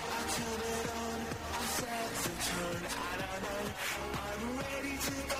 I turn it on, I'm set to turn, I don't know, I'm ready to go.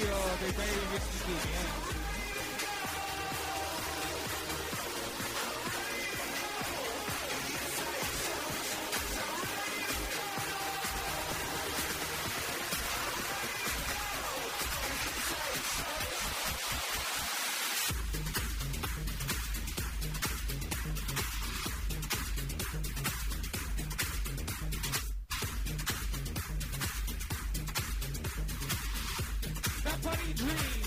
Tokyo, they play against this week. funny dream.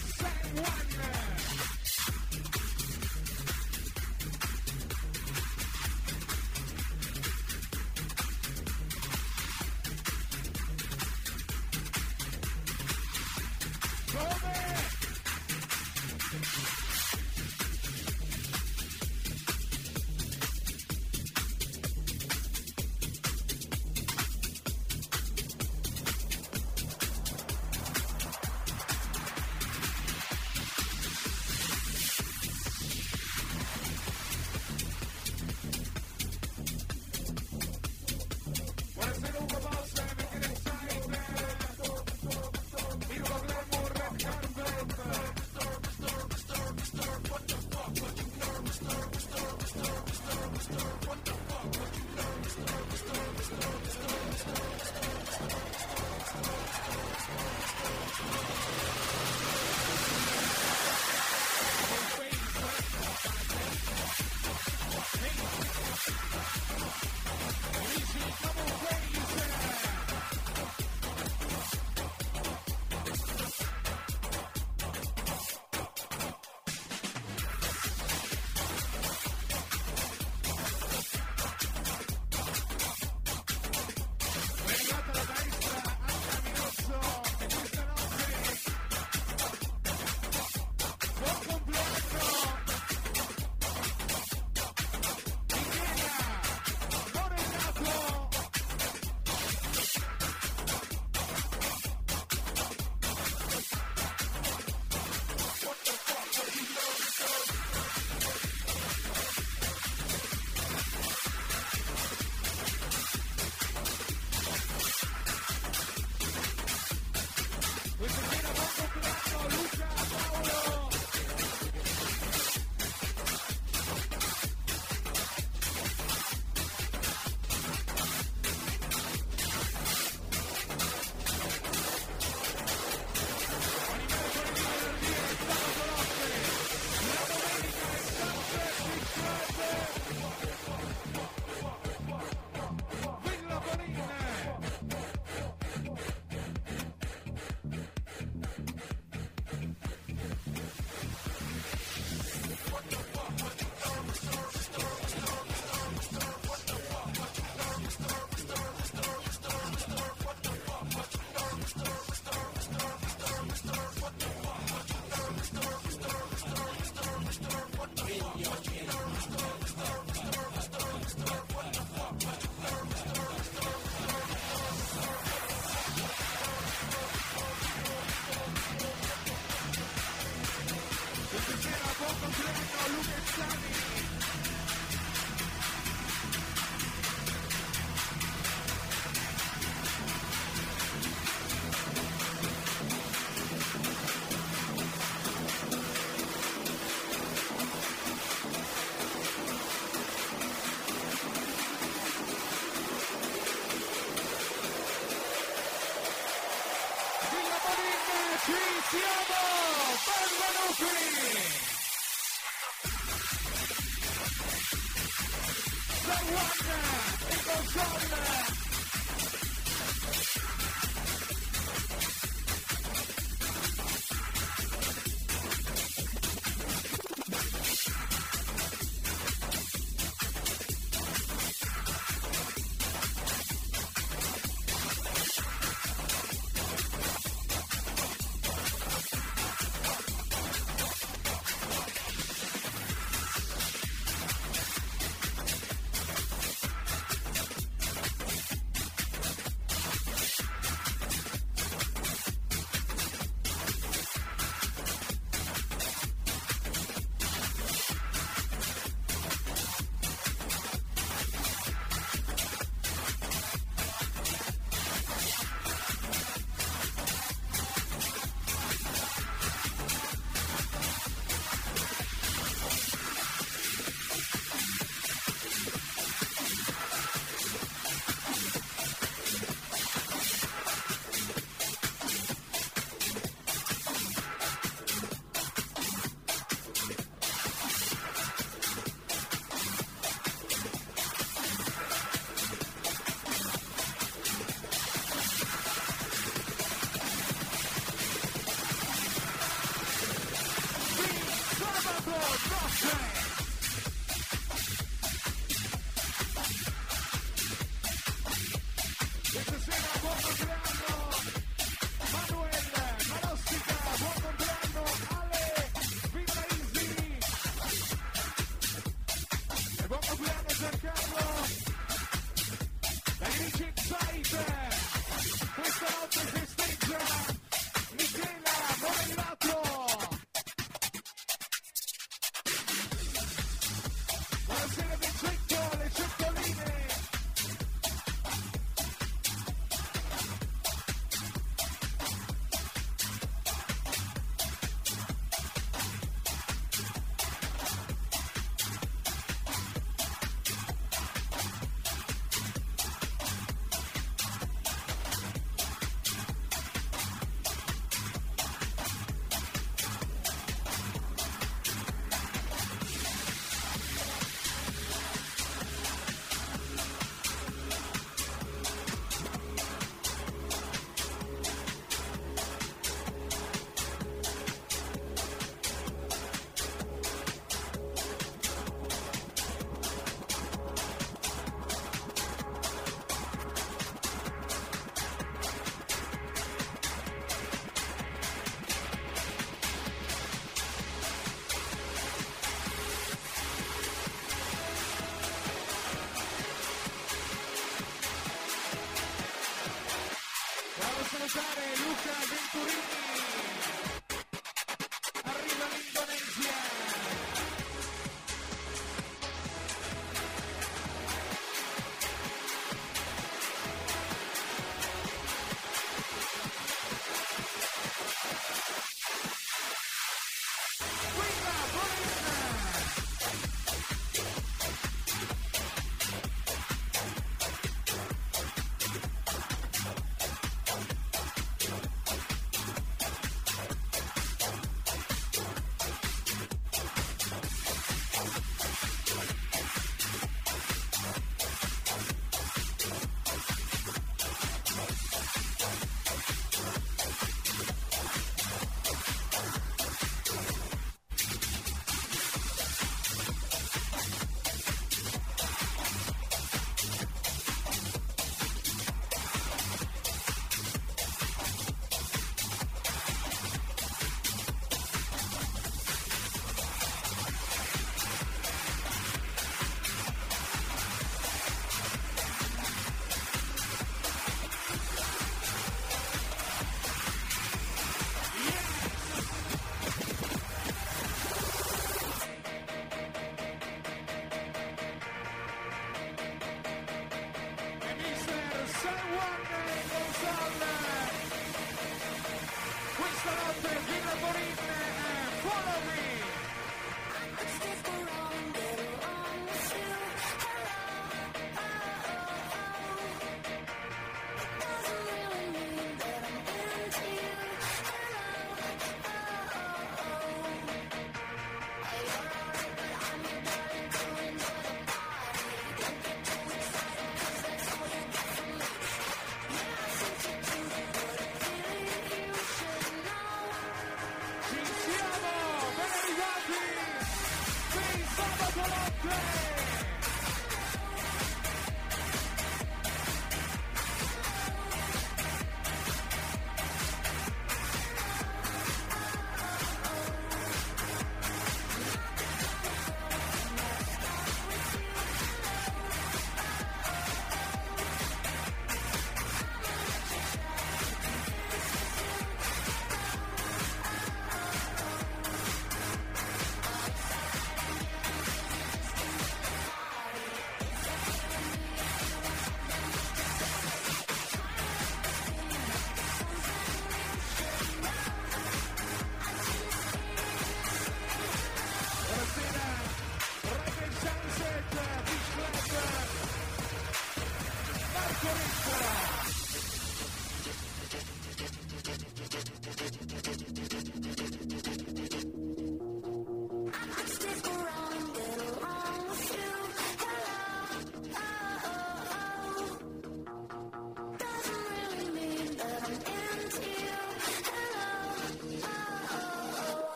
Vamos a salutare eh, Luca Venturini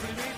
complimenti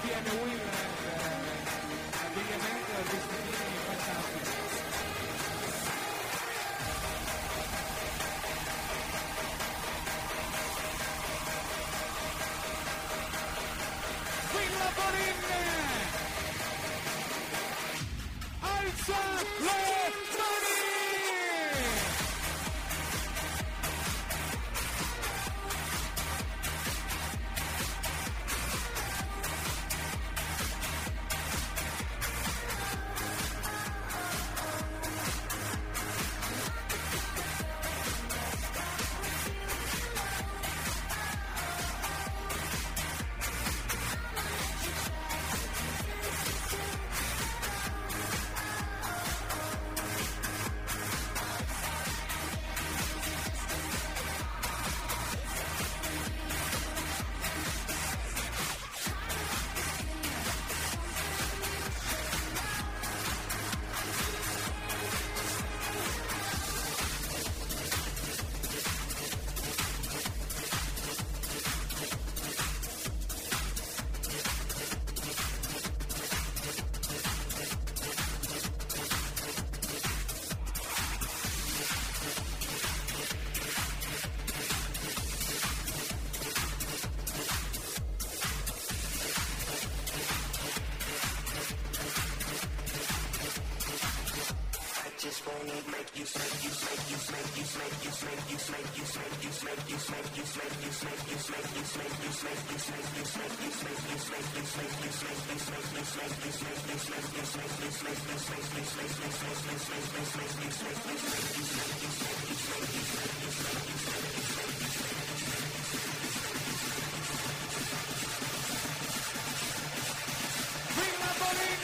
Villa Borin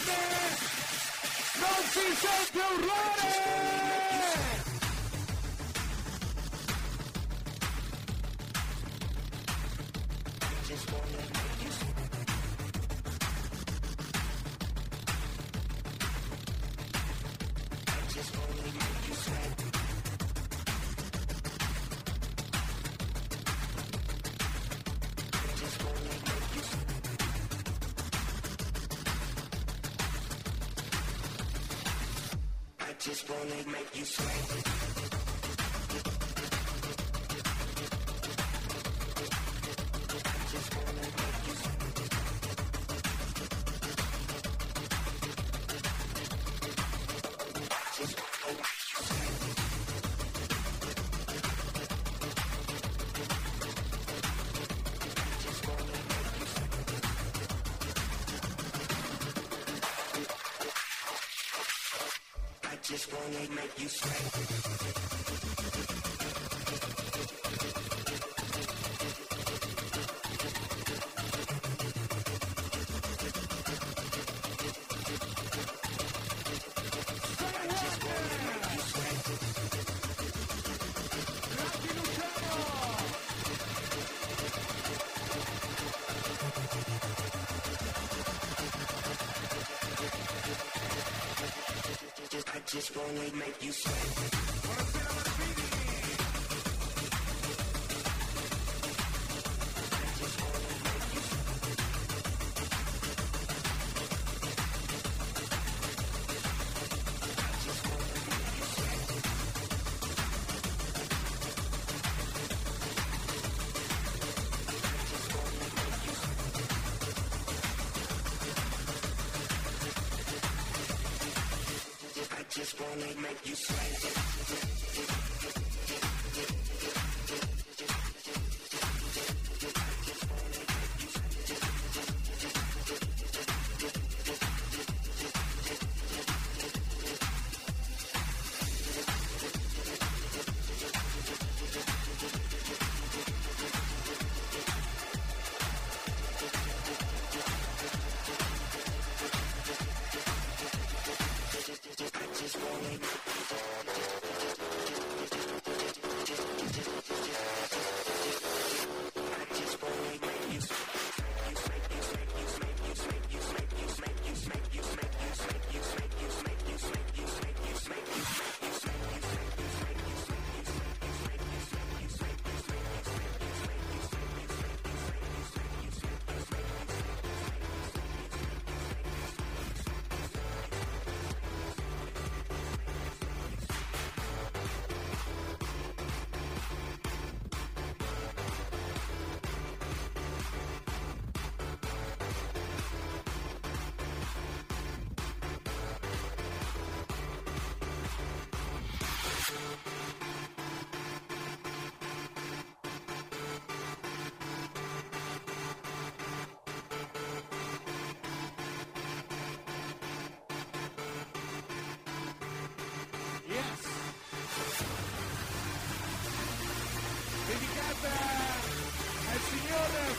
non si sente urlare Lucky Luciano just gonna make you sweat.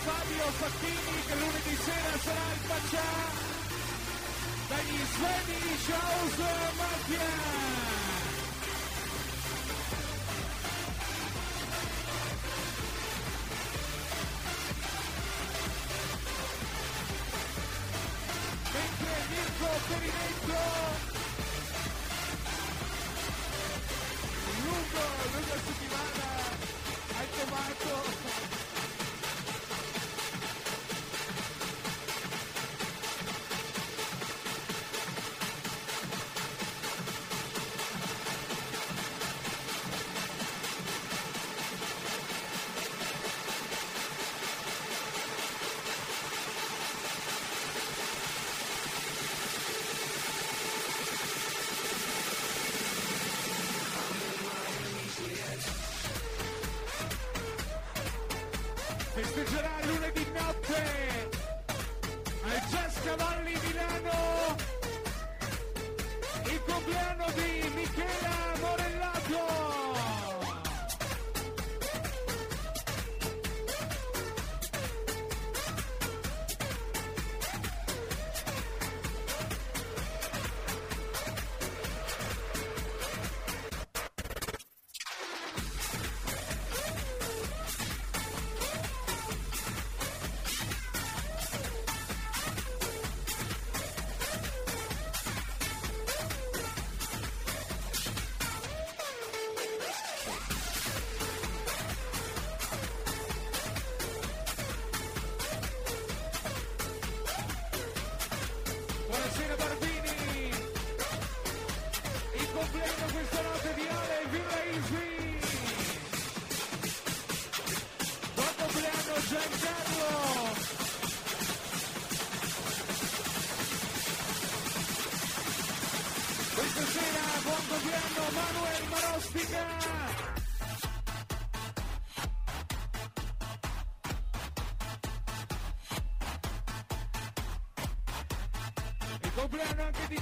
Fabio Facchini che lunedì sera sarà il faccia dagli Swedish House Mafia.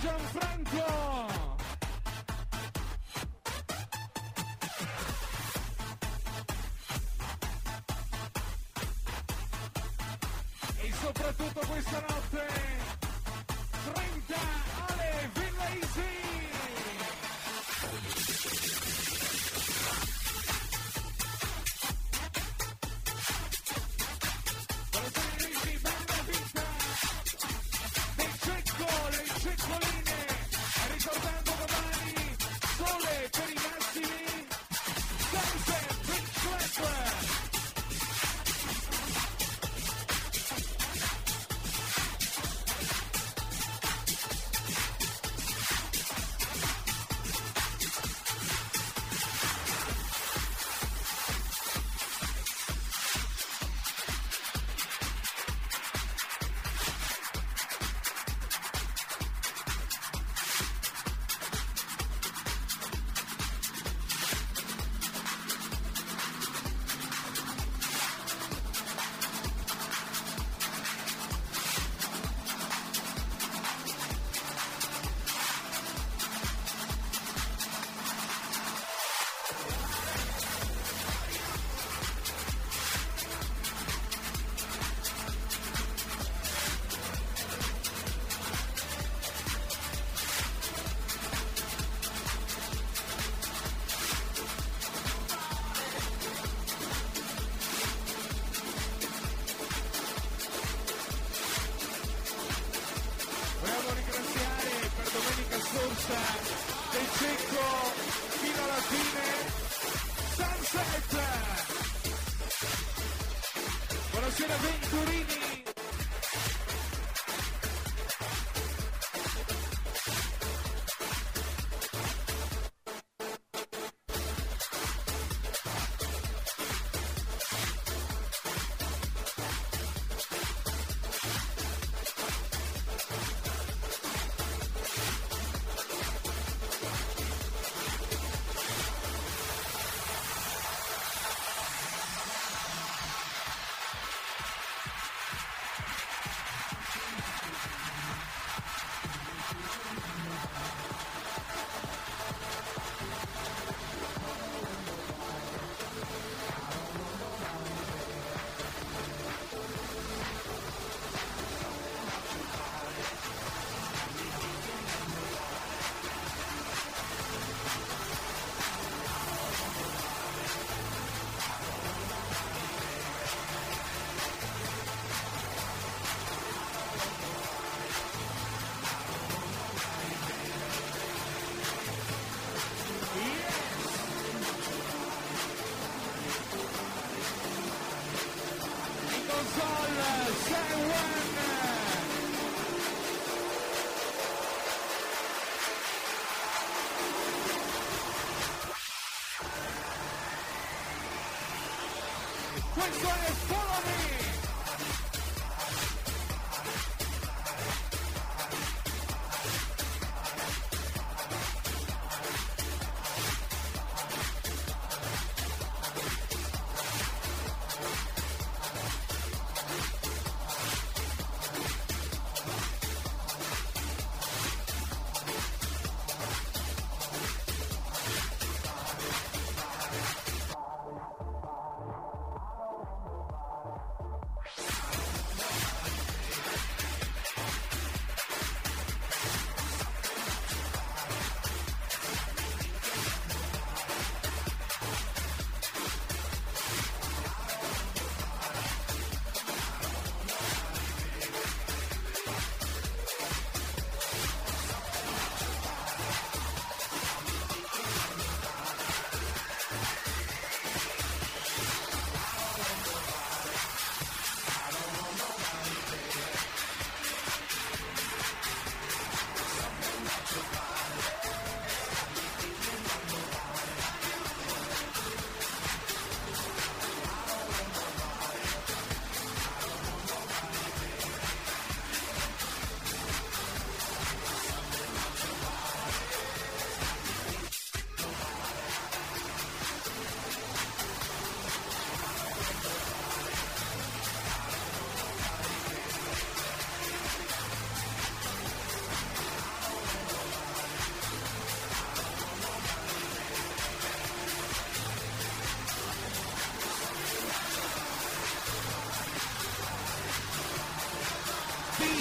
Gianfranco. difesa del Cecco fino alla fine. Sunset buonasera Venturini.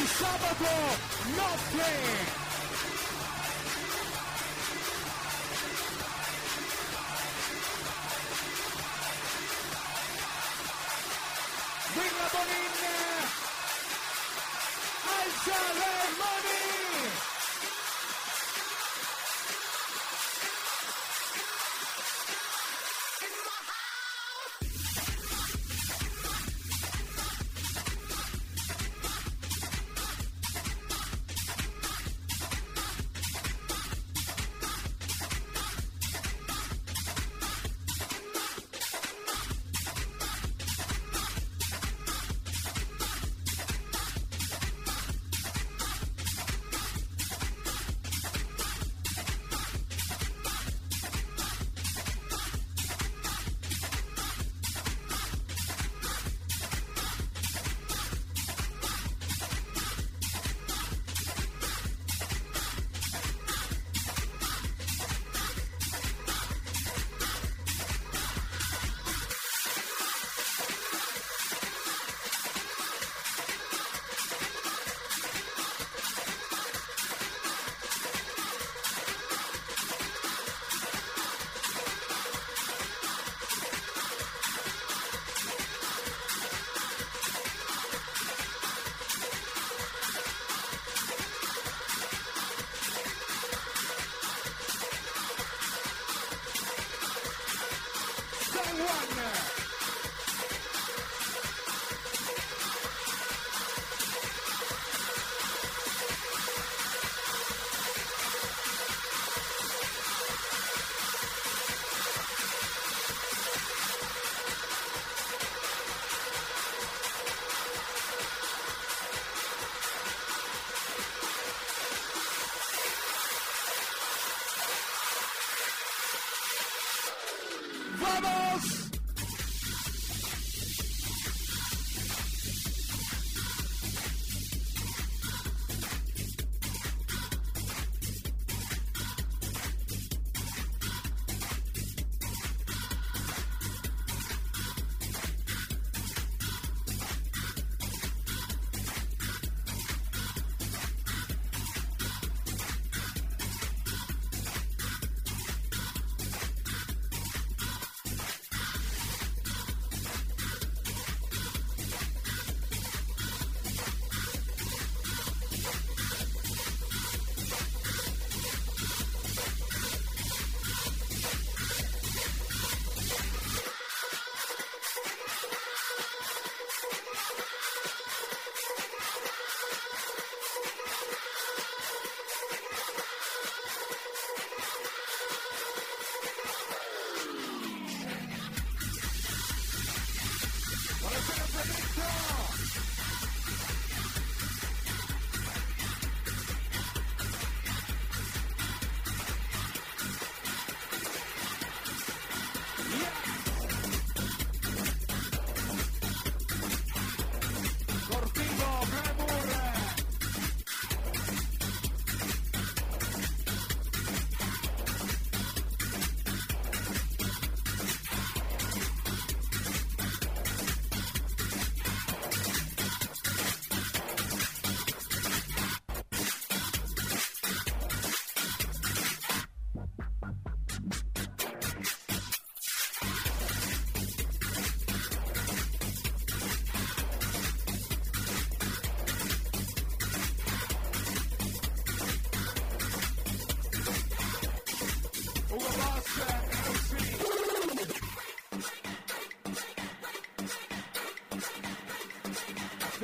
Di sabato notte. One!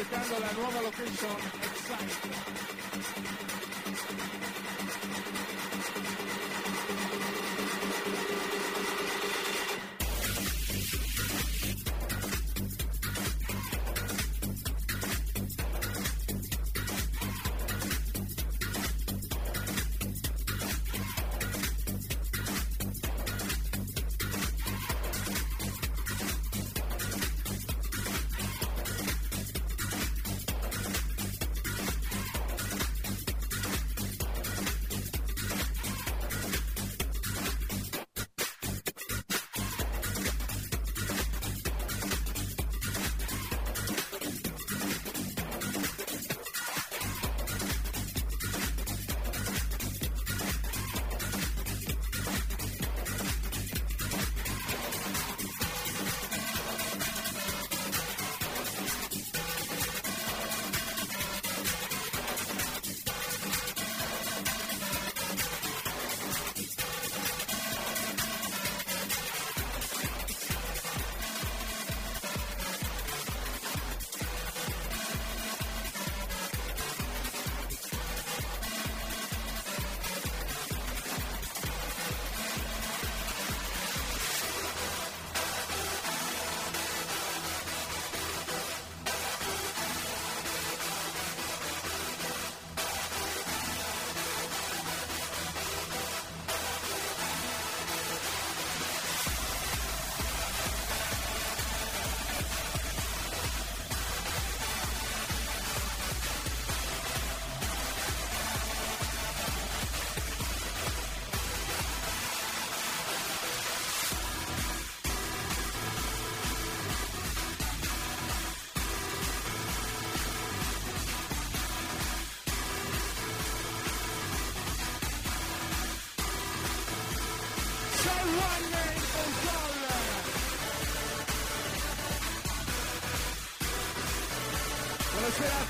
Aspettando la nuova location Excite.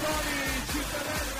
Tony Cittadella!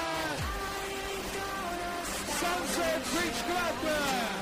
notte Villa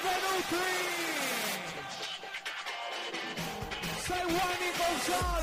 Benvenuti! Sei Juani Gonzalez!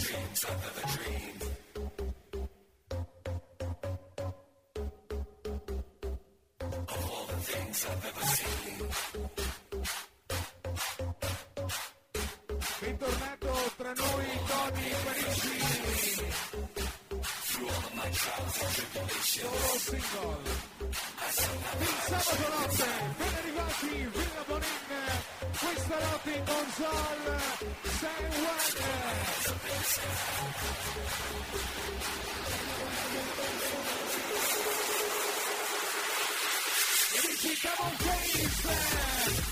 dreams under the dream. Let me keep them on Graceland.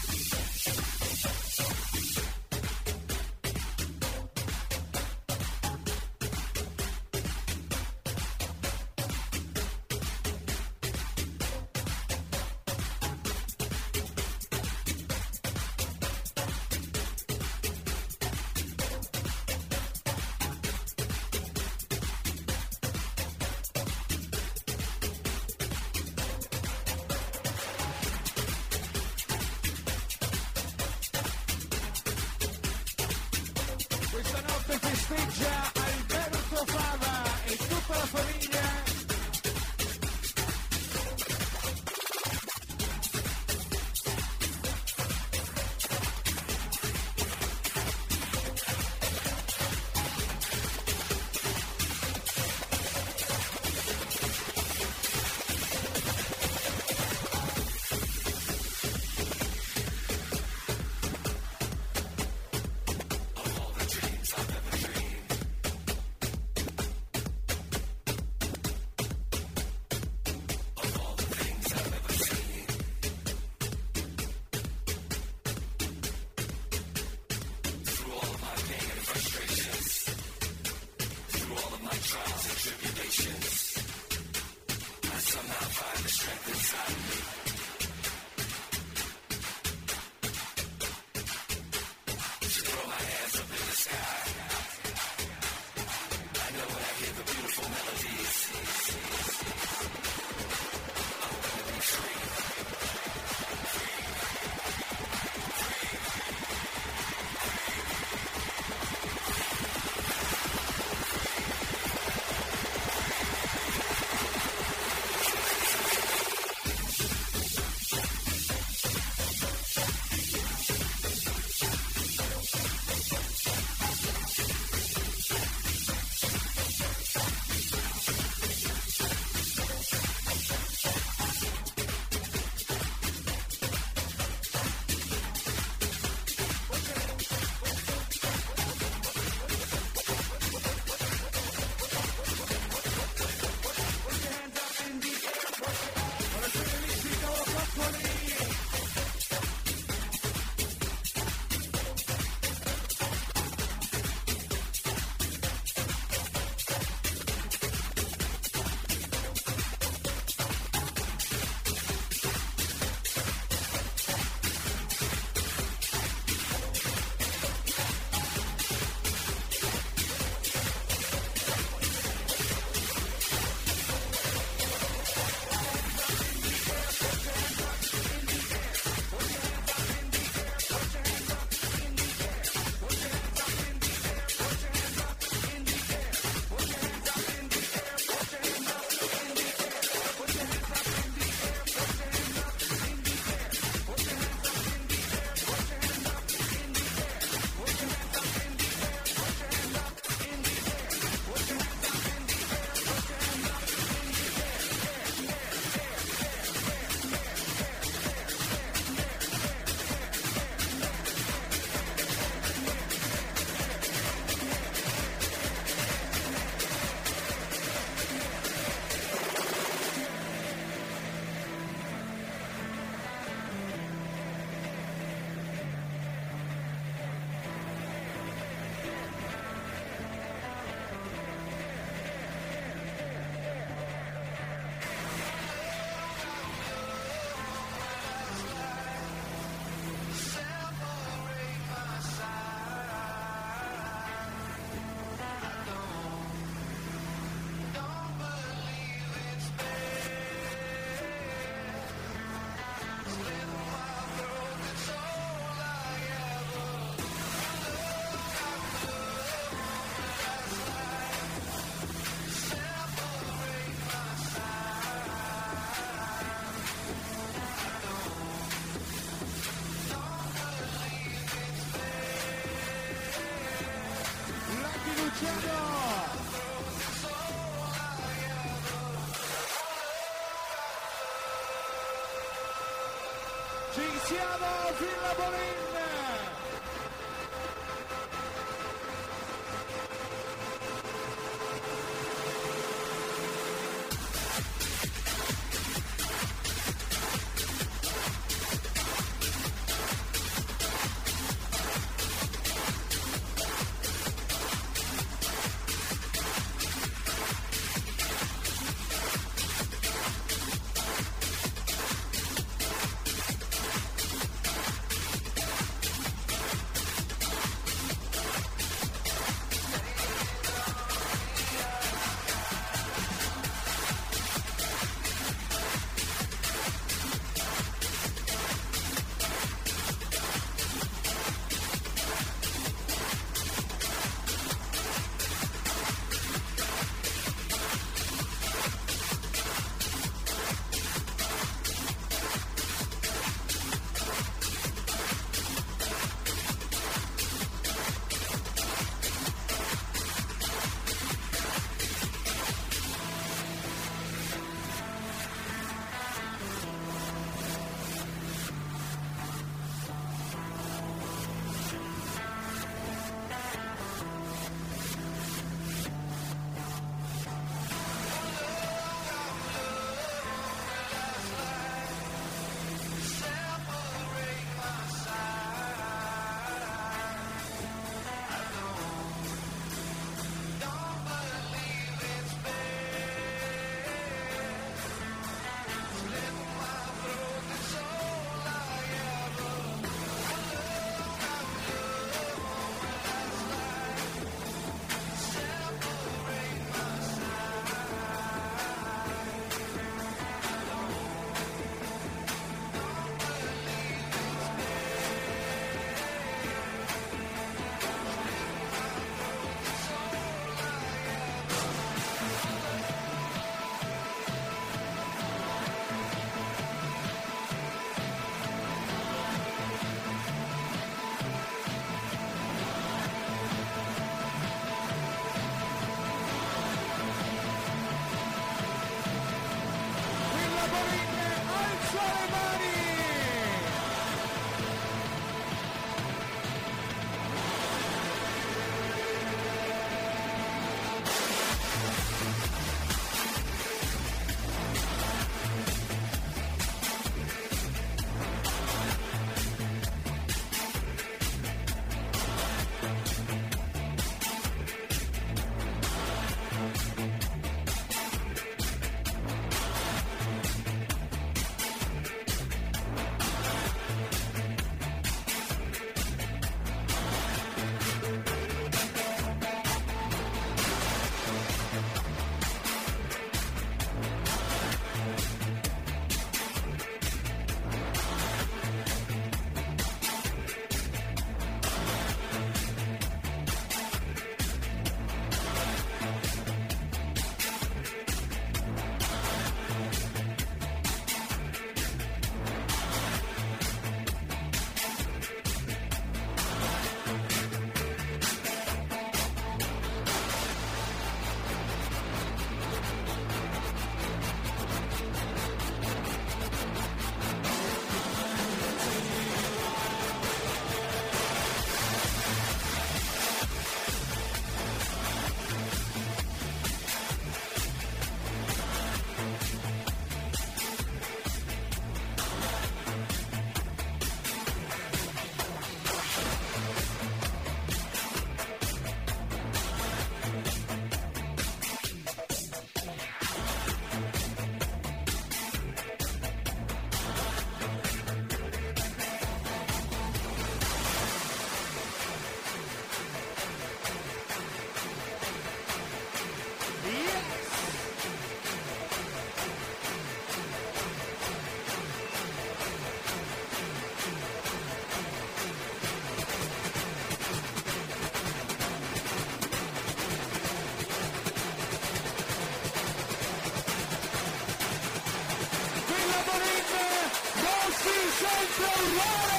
Sente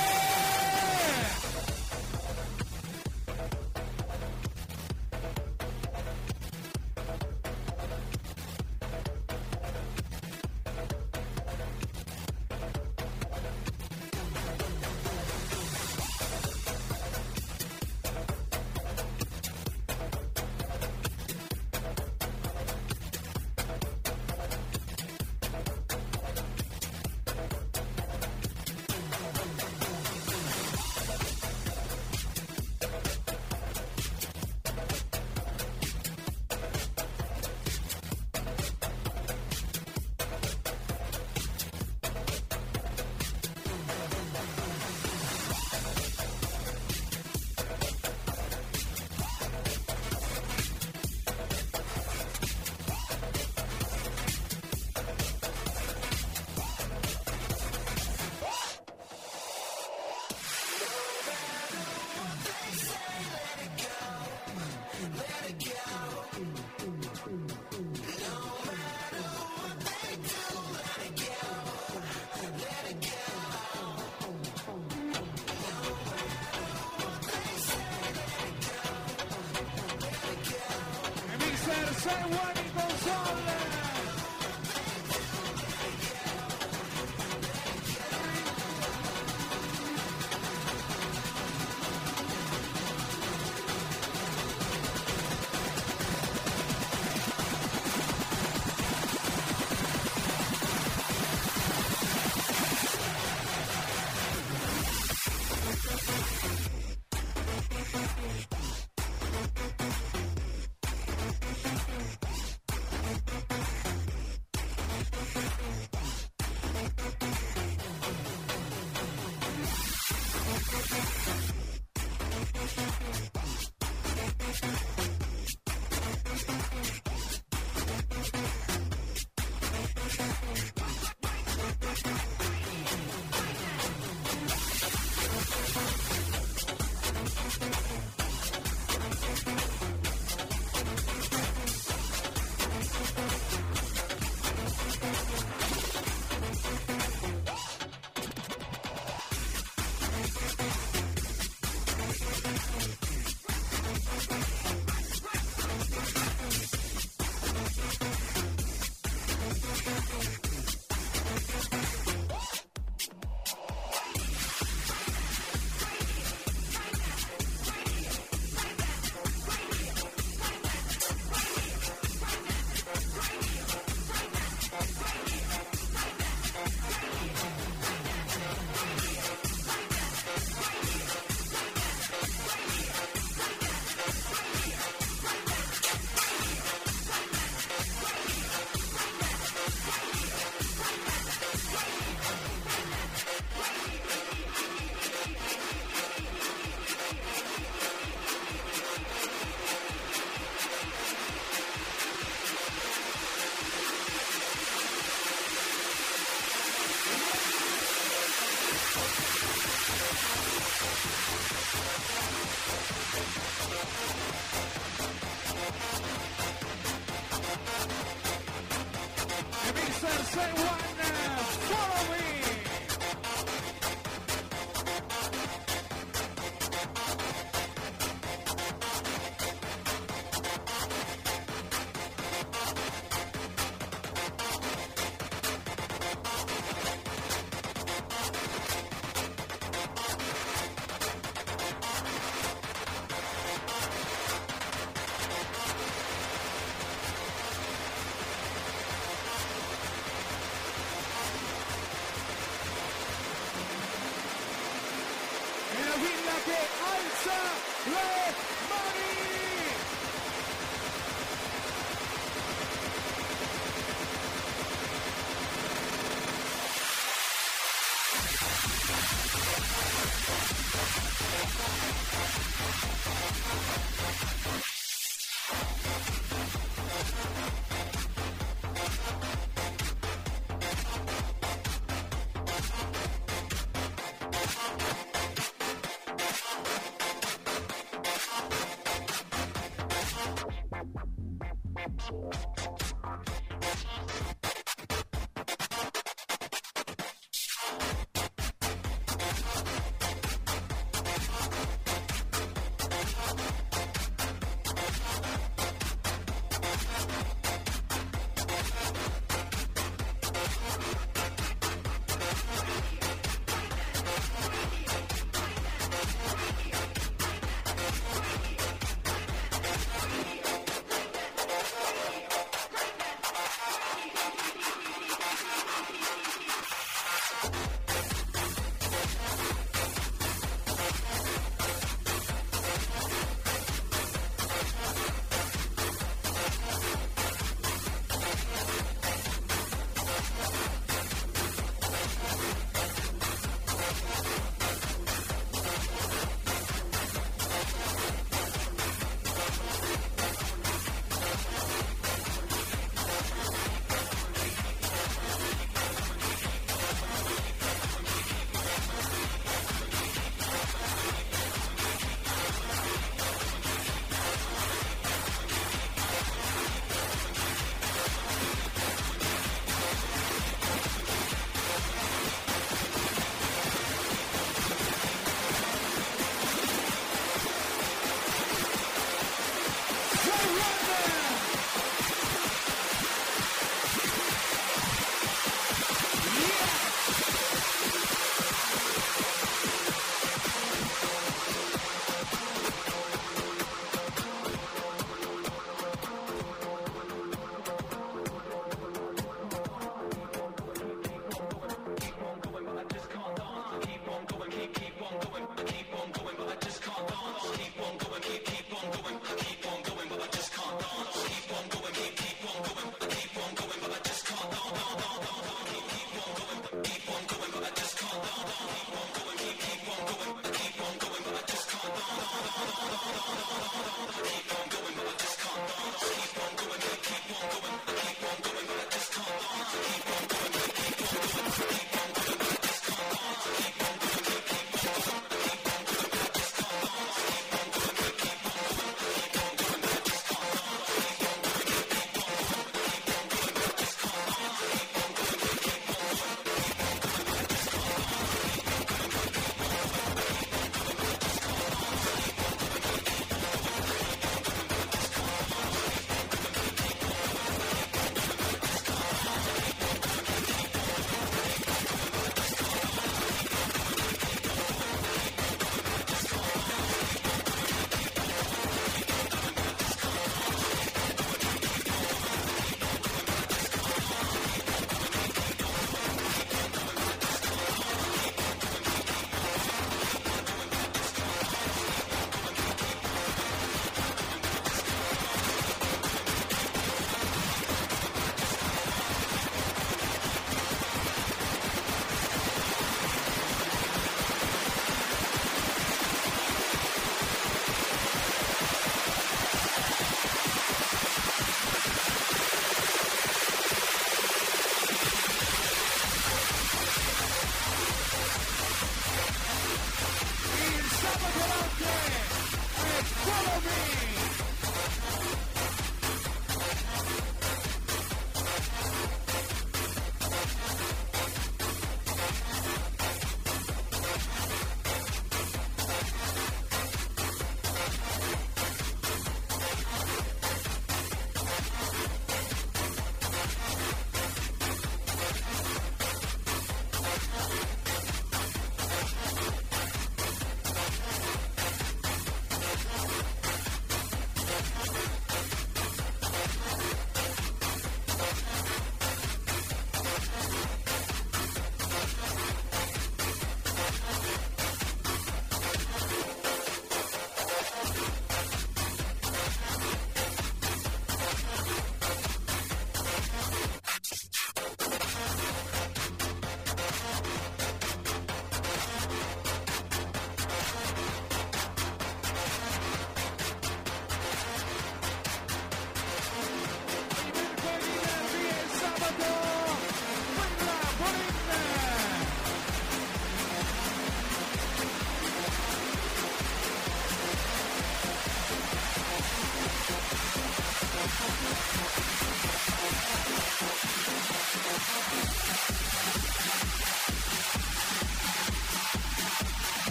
Say what say one.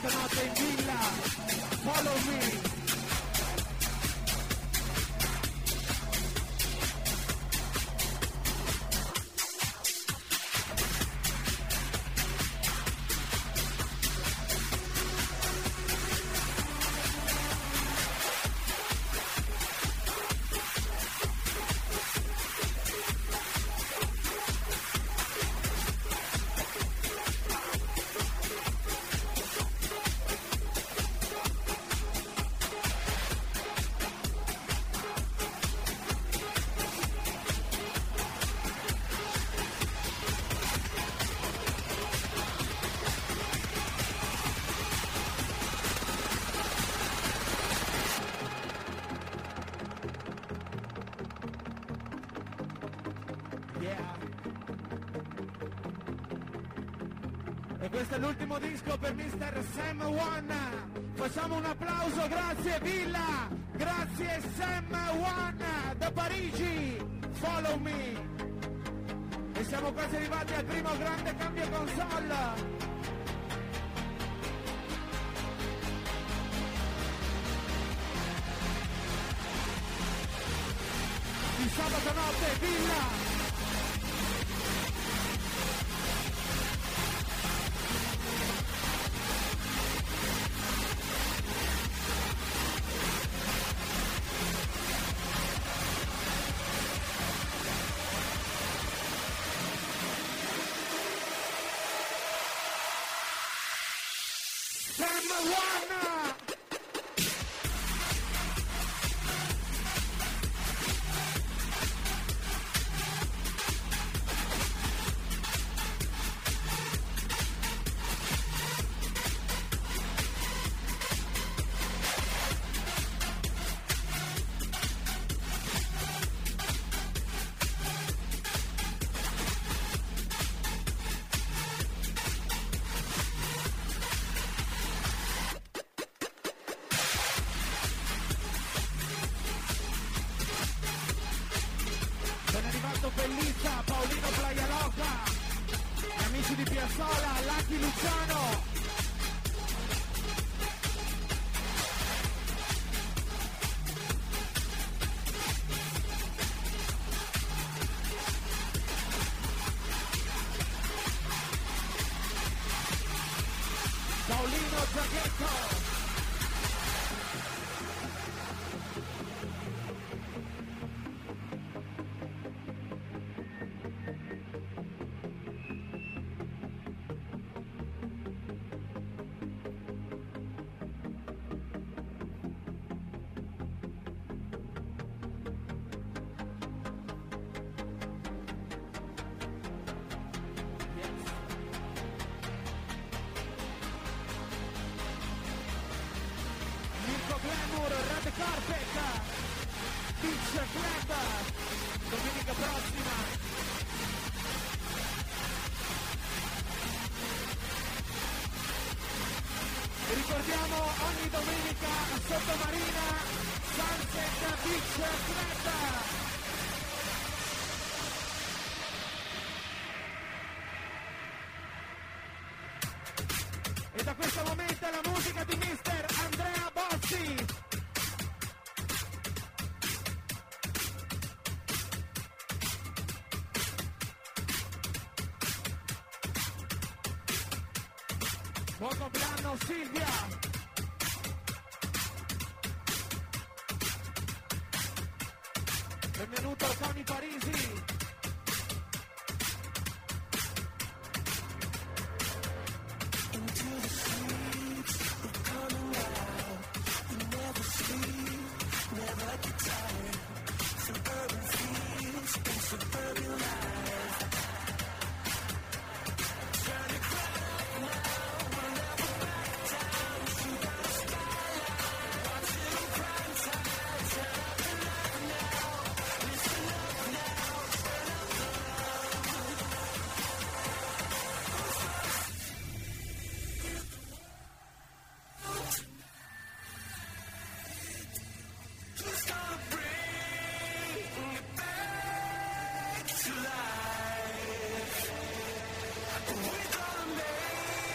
que te. Follow me. Questo è l'ultimo disco per Mr. Sam One. Facciamo un applauso, grazie Villa, grazie Sam One da Parigi. Follow me. E siamo quasi arrivati al primo grande cambio console. Di sabato notte, Villa. Paolino